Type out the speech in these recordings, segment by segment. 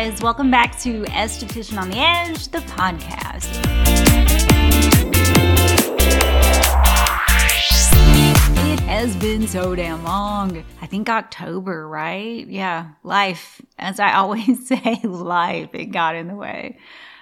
guys. Welcome back to Esthetician on the Edge, the podcast. It has been so damn long. I think October, right? Yeah, life. As I always say, life, it got in the way.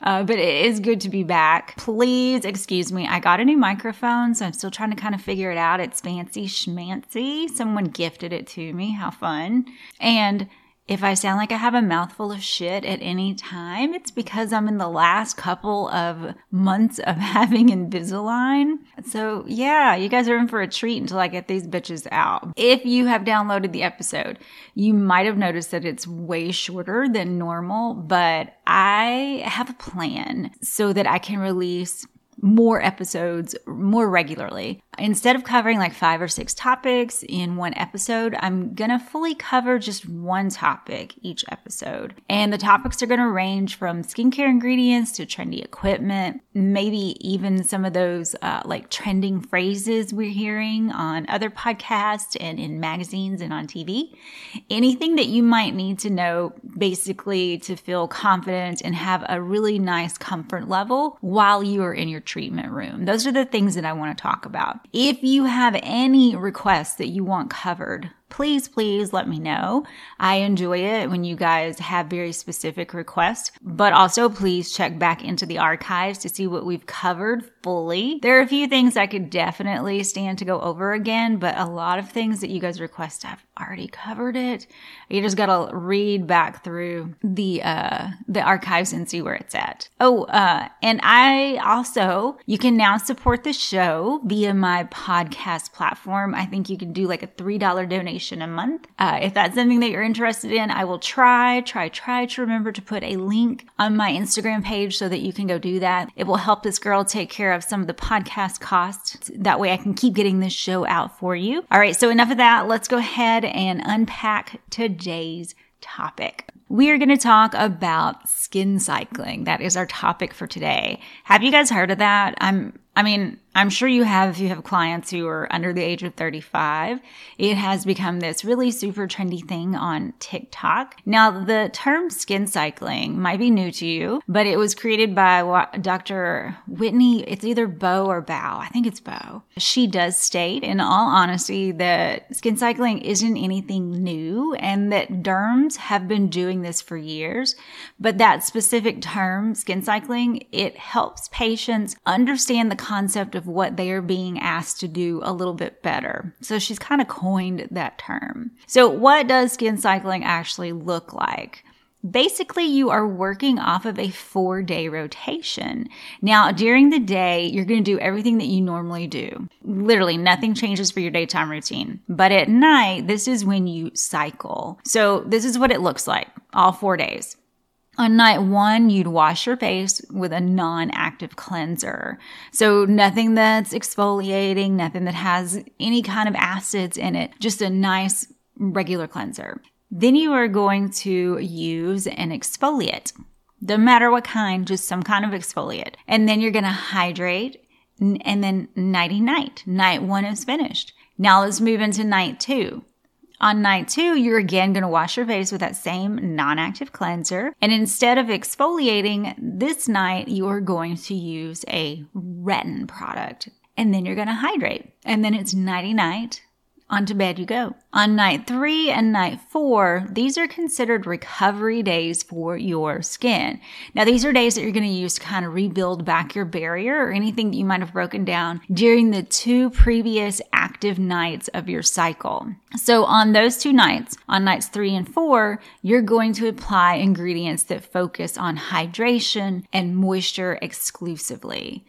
Uh, but it is good to be back. Please excuse me. I got a new microphone, so I'm still trying to kind of figure it out. It's fancy schmancy. Someone gifted it to me. How fun. And if I sound like I have a mouthful of shit at any time, it's because I'm in the last couple of months of having Invisalign. So yeah, you guys are in for a treat until I get these bitches out. If you have downloaded the episode, you might have noticed that it's way shorter than normal, but I have a plan so that I can release more episodes more regularly. Instead of covering like five or six topics in one episode, I'm gonna fully cover just one topic each episode. And the topics are gonna range from skincare ingredients to trendy equipment, maybe even some of those uh, like trending phrases we're hearing on other podcasts and in magazines and on TV. Anything that you might need to know basically to feel confident and have a really nice comfort level while you are in your treatment room. Those are the things that I want to talk about. If you have any requests that you want covered, please, please let me know. I enjoy it when you guys have very specific requests, but also please check back into the archives to see what we've covered fully. There are a few things I could definitely stand to go over again, but a lot of things that you guys request, I've already covered it. You just gotta read back through the, uh, the archives and see where it's at. Oh, uh, and I also, you can now support the show via my podcast platform. I think you can do like a $3 donation a month. Uh, if that's something that you're interested in, I will try, try, try to remember to put a link on my Instagram page so that you can go do that. It will help this girl take care of some of the podcast costs. That way I can keep getting this show out for you. All right. So enough of that. Let's go ahead and unpack today's topic. We are going to talk about skin cycling. That is our topic for today. Have you guys heard of that? I'm, I mean, I'm sure you have if you have clients who are under the age of 35. It has become this really super trendy thing on TikTok. Now, the term skin cycling might be new to you, but it was created by Dr. Whitney. It's either Bow or Bow. I think it's Bow. She does state, in all honesty, that skin cycling isn't anything new and that derms have been doing this for years. But that specific term, skin cycling, it helps patients understand the concept of of what they are being asked to do a little bit better. So she's kind of coined that term. So what does skin cycling actually look like? Basically, you are working off of a four day rotation. Now, during the day, you're going to do everything that you normally do. Literally, nothing changes for your daytime routine. But at night, this is when you cycle. So, this is what it looks like all four days. On night one, you'd wash your face with a non active cleanser. So, nothing that's exfoliating, nothing that has any kind of acids in it, just a nice regular cleanser. Then you are going to use an exfoliate. Doesn't matter what kind, just some kind of exfoliate. And then you're going to hydrate and then nighty night. Night one is finished. Now let's move into night two. On night two, you're again going to wash your face with that same non-active cleanser. And instead of exfoliating this night, you are going to use a retin product. And then you're going to hydrate. And then it's nighty night on to bed you go. On night three and night four, these are considered recovery days for your skin. Now, these are days that you're going to use to kind of rebuild back your barrier or anything that you might have broken down during the two previous active nights of your cycle. So on those two nights, on nights three and four, you're going to apply ingredients that focus on hydration and moisture exclusively.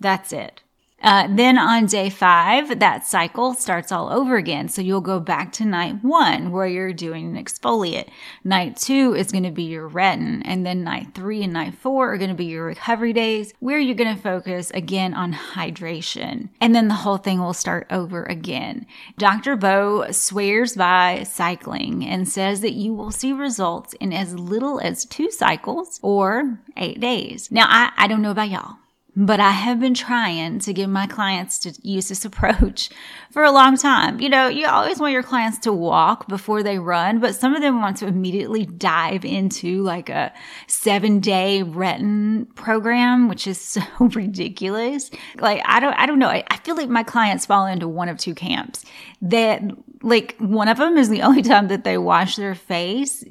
That's it. Uh, then on day five, that cycle starts all over again. So you'll go back to night one where you're doing an exfoliate. Night two is going to be your retin. And then night three and night four are going to be your recovery days where you're going to focus again on hydration. And then the whole thing will start over again. Dr. Bowe swears by cycling and says that you will see results in as little as two cycles or eight days. Now, I, I don't know about y'all but I have been trying to get my clients to use this approach for a long time. You know, you always want your clients to walk before they run, but some of them want to immediately dive into like a seven day retin program, which is so ridiculous. Like, I don't, I don't know. I, I feel like my clients fall into one of two camps that like one of them is the only time that they wash their face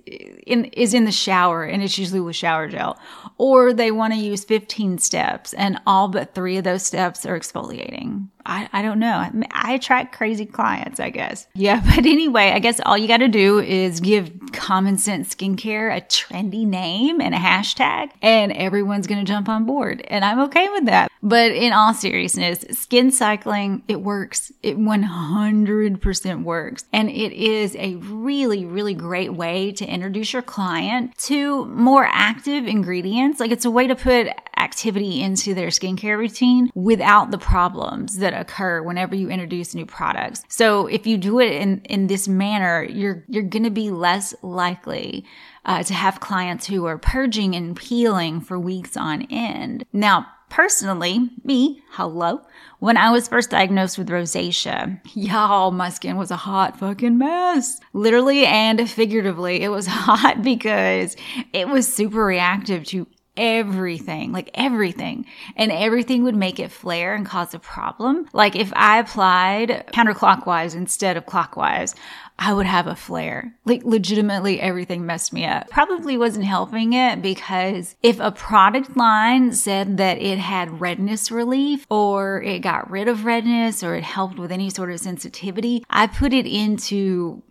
in is in the shower and it's usually with shower gel or they want to use 15 steps and all but three of those steps are exfoliating I, I don't know. I, I attract crazy clients, I guess. Yeah. But anyway, I guess all you got to do is give common sense skincare a trendy name and a hashtag and everyone's going to jump on board. And I'm okay with that. But in all seriousness, skin cycling, it works. It 100% works. And it is a really, really great way to introduce your client to more active ingredients. Like it's a way to put activity into their skincare routine without the problems that occur whenever you introduce new products. So if you do it in, in this manner, you're, you're going to be less likely uh, to have clients who are purging and peeling for weeks on end. Now, personally, me, hello, when I was first diagnosed with rosacea, y'all, my skin was a hot fucking mess. Literally and figuratively, it was hot because it was super reactive to everything, like everything. And everything would make it flare and cause a problem. Like if I applied counterclockwise instead of clockwise, I would have a flare. Like legitimately everything messed me up. Probably wasn't helping it because if a product line said that it had redness relief or it got rid of redness or it helped with any sort of sensitivity, I put it into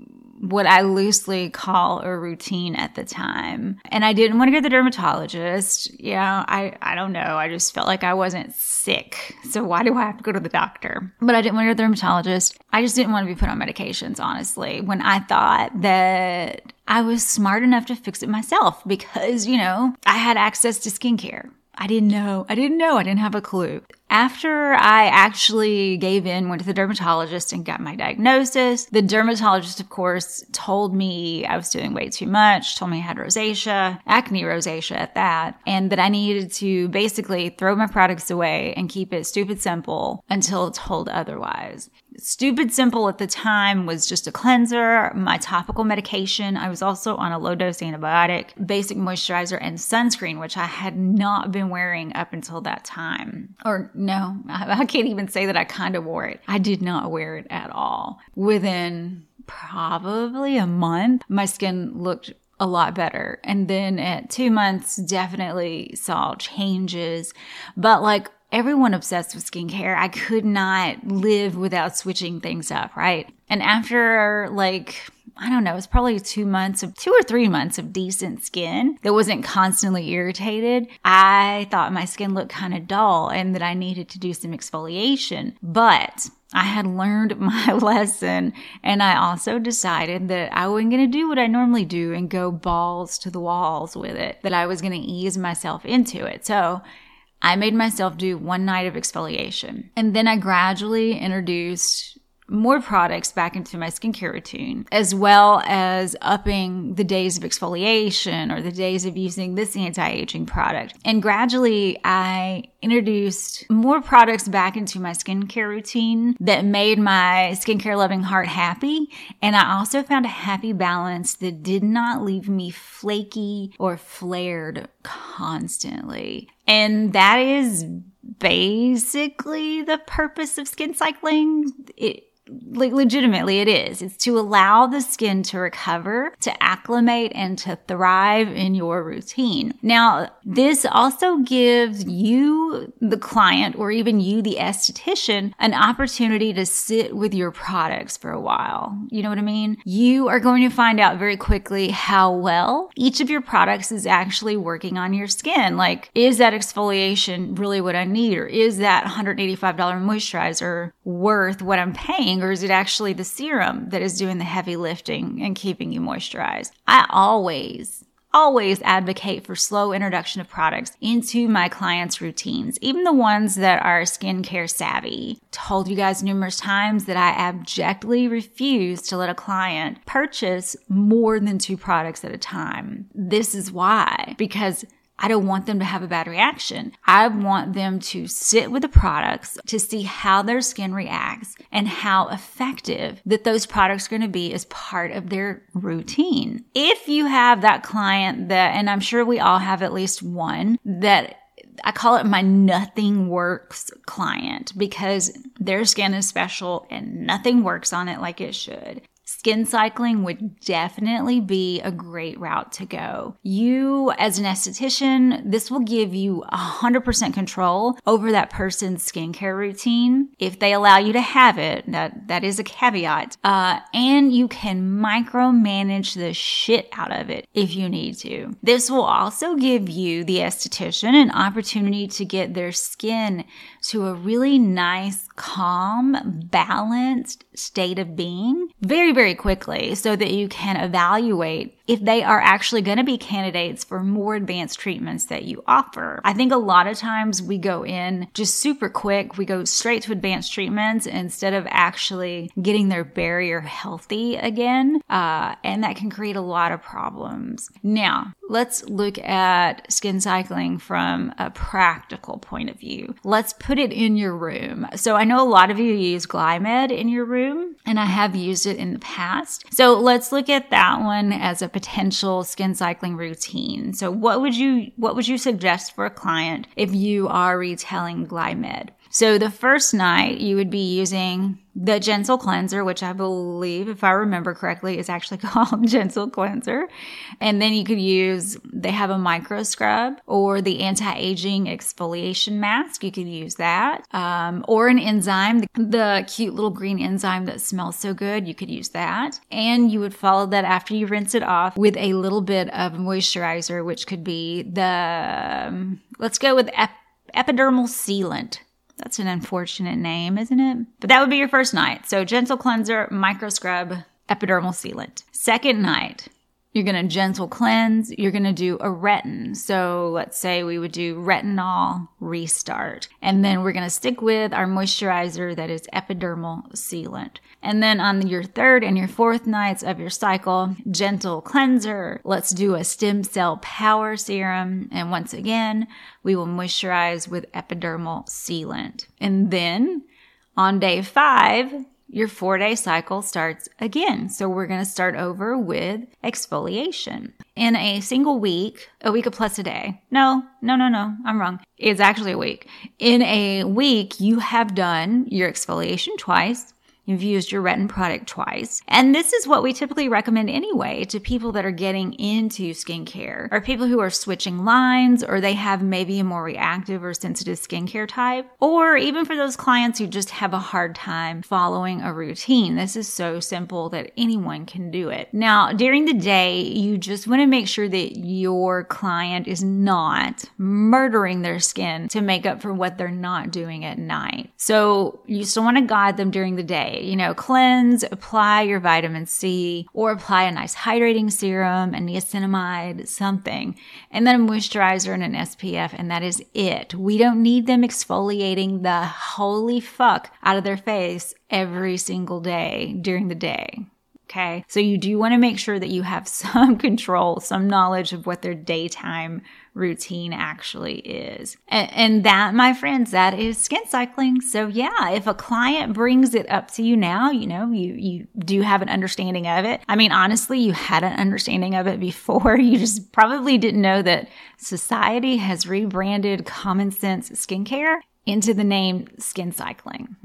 what I loosely call a routine at the time. And I didn't want to go to the dermatologist. Yeah, I, I don't know. I just felt like I wasn't sick. So why do I have to go to the doctor? But I didn't want to go to the dermatologist. I just didn't want to be put on medications, honestly, when I thought that I was smart enough to fix it myself because, you know, I had access to skincare. I didn't know. I didn't know. I didn't have a clue. After I actually gave in, went to the dermatologist and got my diagnosis, the dermatologist, of course, told me I was doing way too much, told me I had rosacea, acne rosacea at that, and that I needed to basically throw my products away and keep it stupid simple until told otherwise. Stupid Simple at the time was just a cleanser, my topical medication. I was also on a low dose antibiotic, basic moisturizer, and sunscreen, which I had not been wearing up until that time. Or no, I can't even say that I kind of wore it. I did not wear it at all. Within probably a month, my skin looked a lot better. And then at two months, definitely saw changes. But like everyone obsessed with skincare. I could not live without switching things up, right? And after like, I don't know, it's probably two months of two or three months of decent skin that wasn't constantly irritated. I thought my skin looked kind of dull and that I needed to do some exfoliation. But I had learned my lesson and I also decided that I wasn't going to do what I normally do and go balls to the walls with it, that I was going to ease myself into it. So I made myself do one night of exfoliation. And then I gradually introduced more products back into my skincare routine, as well as upping the days of exfoliation or the days of using this anti aging product. And gradually, I introduced more products back into my skincare routine that made my skincare loving heart happy. And I also found a happy balance that did not leave me flaky or flared constantly. And that is basically the purpose of skin cycling. It like legitimately it is. It's to allow the skin to recover to acclimate and to thrive in your routine. Now this also gives you the client or even you the esthetician an opportunity to sit with your products for a while. You know what i mean? You are going to find out very quickly how well each of your products is actually working on your skin. Like is that exfoliation really what i need? Or is that $185 moisturizer worth what i'm paying or is it actually the serum that is doing the heavy lifting and keeping you moisturized? I always, always advocate for slow introduction of products into my clients' routines, even the ones that are skincare savvy. Told you guys numerous times that I abjectly refuse to let a client purchase more than two products at a time. This is why, because I don't want them to have a bad reaction. I want them to sit with the products to see how their skin reacts and how effective that those products are going to be as part of their routine. If you have that client that, and I'm sure we all have at least one that I call it my nothing works client because their skin is special and nothing works on it like it should. Skin cycling would definitely be a great route to go. You, as an esthetician, this will give you 100% control over that person's skincare routine if they allow you to have it. That that is a caveat. Uh, and you can micromanage the shit out of it if you need to. This will also give you, the esthetician, an opportunity to get their skin to a really nice, calm, balanced state of being very, very quickly so that you can evaluate if they are actually going to be candidates for more advanced treatments that you offer. I think a lot of times we go in just super quick. We go straight to advanced treatments instead of actually getting their barrier healthy again. Uh, and that can create a lot of problems. Now, let's look at skin cycling from a practical point of view. Let's put it in your room. So I know a lot of you use Glymed in your room and I have used it in the past. So let's look at that one as a potential skin cycling routine. So what would you what would you suggest for a client if you are retailing Glymed? So the first night you would be using the Gentle Cleanser, which I believe, if I remember correctly, is actually called Gentle Cleanser. And then you could use, they have a micro scrub or the anti-aging exfoliation mask. You could use that. Um, or an enzyme, the, the cute little green enzyme that smells so good. You could use that. And you would follow that after you rinse it off with a little bit of moisturizer, which could be the, um, let's go with ep- epidermal sealant. That's an unfortunate name, isn't it? But that would be your first night. So gentle cleanser, micro scrub, epidermal sealant. Second night, you're going to gentle cleanse. You're going to do a retin. So let's say we would do retinol restart. And then we're going to stick with our moisturizer that is epidermal sealant. And then on your third and your fourth nights of your cycle, gentle cleanser. Let's do a stem cell power serum. And once again, we will moisturize with epidermal sealant. And then on day five, your four day cycle starts again. So we're going to start over with exfoliation. In a single week, a week of plus a day. No, no, no, no, I'm wrong. It's actually a week. In a week, you have done your exfoliation twice, You've used your retin product twice. And this is what we typically recommend anyway to people that are getting into skincare or people who are switching lines or they have maybe a more reactive or sensitive skincare type, or even for those clients who just have a hard time following a routine. This is so simple that anyone can do it. Now, during the day, you just want to make sure that your client is not murdering their skin to make up for what they're not doing at night. So you still want to guide them during the you know, cleanse, apply your vitamin C, or apply a nice hydrating serum, a niacinamide, something, and then a moisturizer and an SPF, and that is it. We don't need them exfoliating the holy fuck out of their face every single day during the day. Okay. So you do want to make sure that you have some control, some knowledge of what their daytime routine actually is. And, and, that, my friends, that is skin cycling. So yeah, if a client brings it up to you now, you know, you, you do have an understanding of it. I mean, honestly, you had an understanding of it before. You just probably didn't know that society has rebranded common sense skincare into the name skin cycling.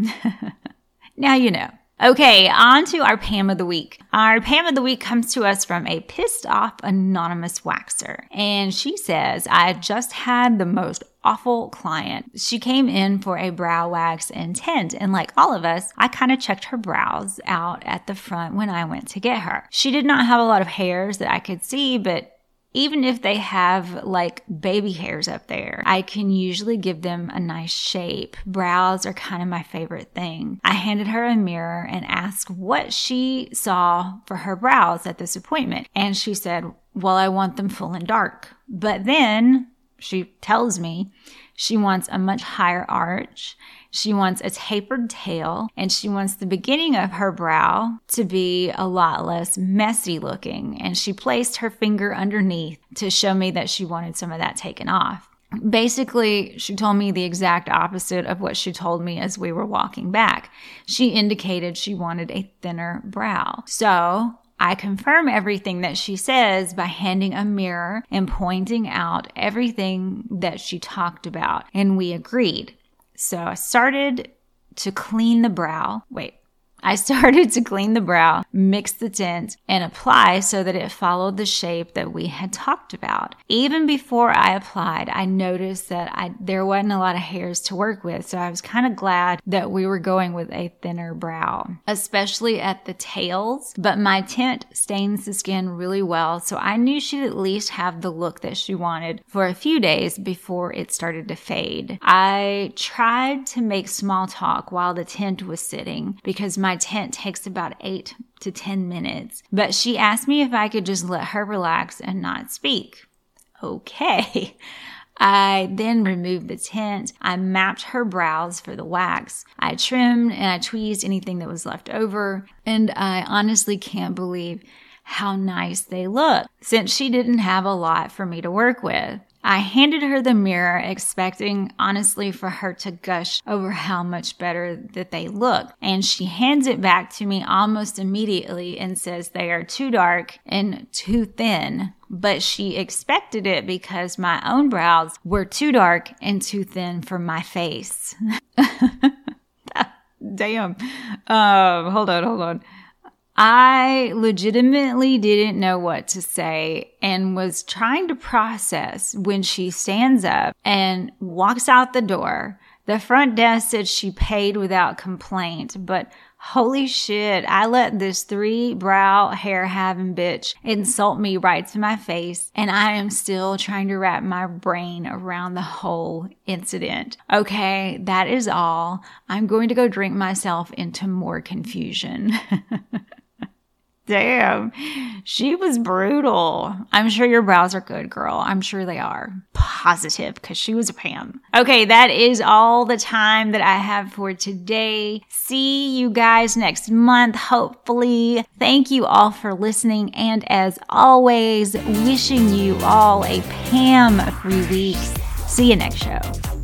now you know. Okay, on to our Pam of the week. Our Pam of the week comes to us from a pissed off anonymous waxer. And she says, I just had the most awful client. She came in for a brow wax and tint, and like all of us, I kind of checked her brows out at the front when I went to get her. She did not have a lot of hairs that I could see, but even if they have like baby hairs up there, I can usually give them a nice shape. Brows are kind of my favorite thing. I handed her a mirror and asked what she saw for her brows at this appointment. And she said, well, I want them full and dark. But then she tells me she wants a much higher arch She wants a tapered tail and she wants the beginning of her brow to be a lot less messy looking. And she placed her finger underneath to show me that she wanted some of that taken off. Basically, she told me the exact opposite of what she told me as we were walking back. She indicated she wanted a thinner brow. So I confirm everything that she says by handing a mirror and pointing out everything that she talked about. And we agreed. So I started to clean the brow. Wait, I started to clean the brow, mix the tint, and apply so that it followed the shape that we had talked about. Even before I applied, I noticed that I, there wasn't a lot of hairs to work with, so I was kind of glad that we were going with a thinner brow, especially at the tails. But my tint stains the skin really well, so I knew she'd at least have the look that she wanted for a few days before it started to fade. I tried to make small talk while the tint was sitting because my my tent takes about eight to 10 minutes, but she asked me if I could just let her relax and not speak. Okay. I then removed the tint. I mapped her brows for the wax. I trimmed and I tweezed anything that was left over. And I honestly can't believe how nice they look since she didn't have a lot for me to work with. I handed her the mirror, expecting honestly for her to gush over how much better that they look. And she hands it back to me almost immediately and says they are too dark and too thin. But she expected it because my own brows were too dark and too thin for my face. Damn. Um, hold on, hold on. I legitimately didn't know what to say and was trying to process when she stands up and walks out the door. The front desk said she paid without complaint, but holy shit, I let this three brow hair having bitch insult me right to my face, and I am still trying to wrap my brain around the whole incident. Okay, that is all. I'm going to go drink myself into more confusion. Damn. She was brutal. I'm sure your brows are good, girl. I'm sure they are. Positive because she was a Pam. Okay, that is all the time that I have for today. See you guys next month, hopefully. Thank you all for listening. And as always, wishing you all a Pam free week. See you next show.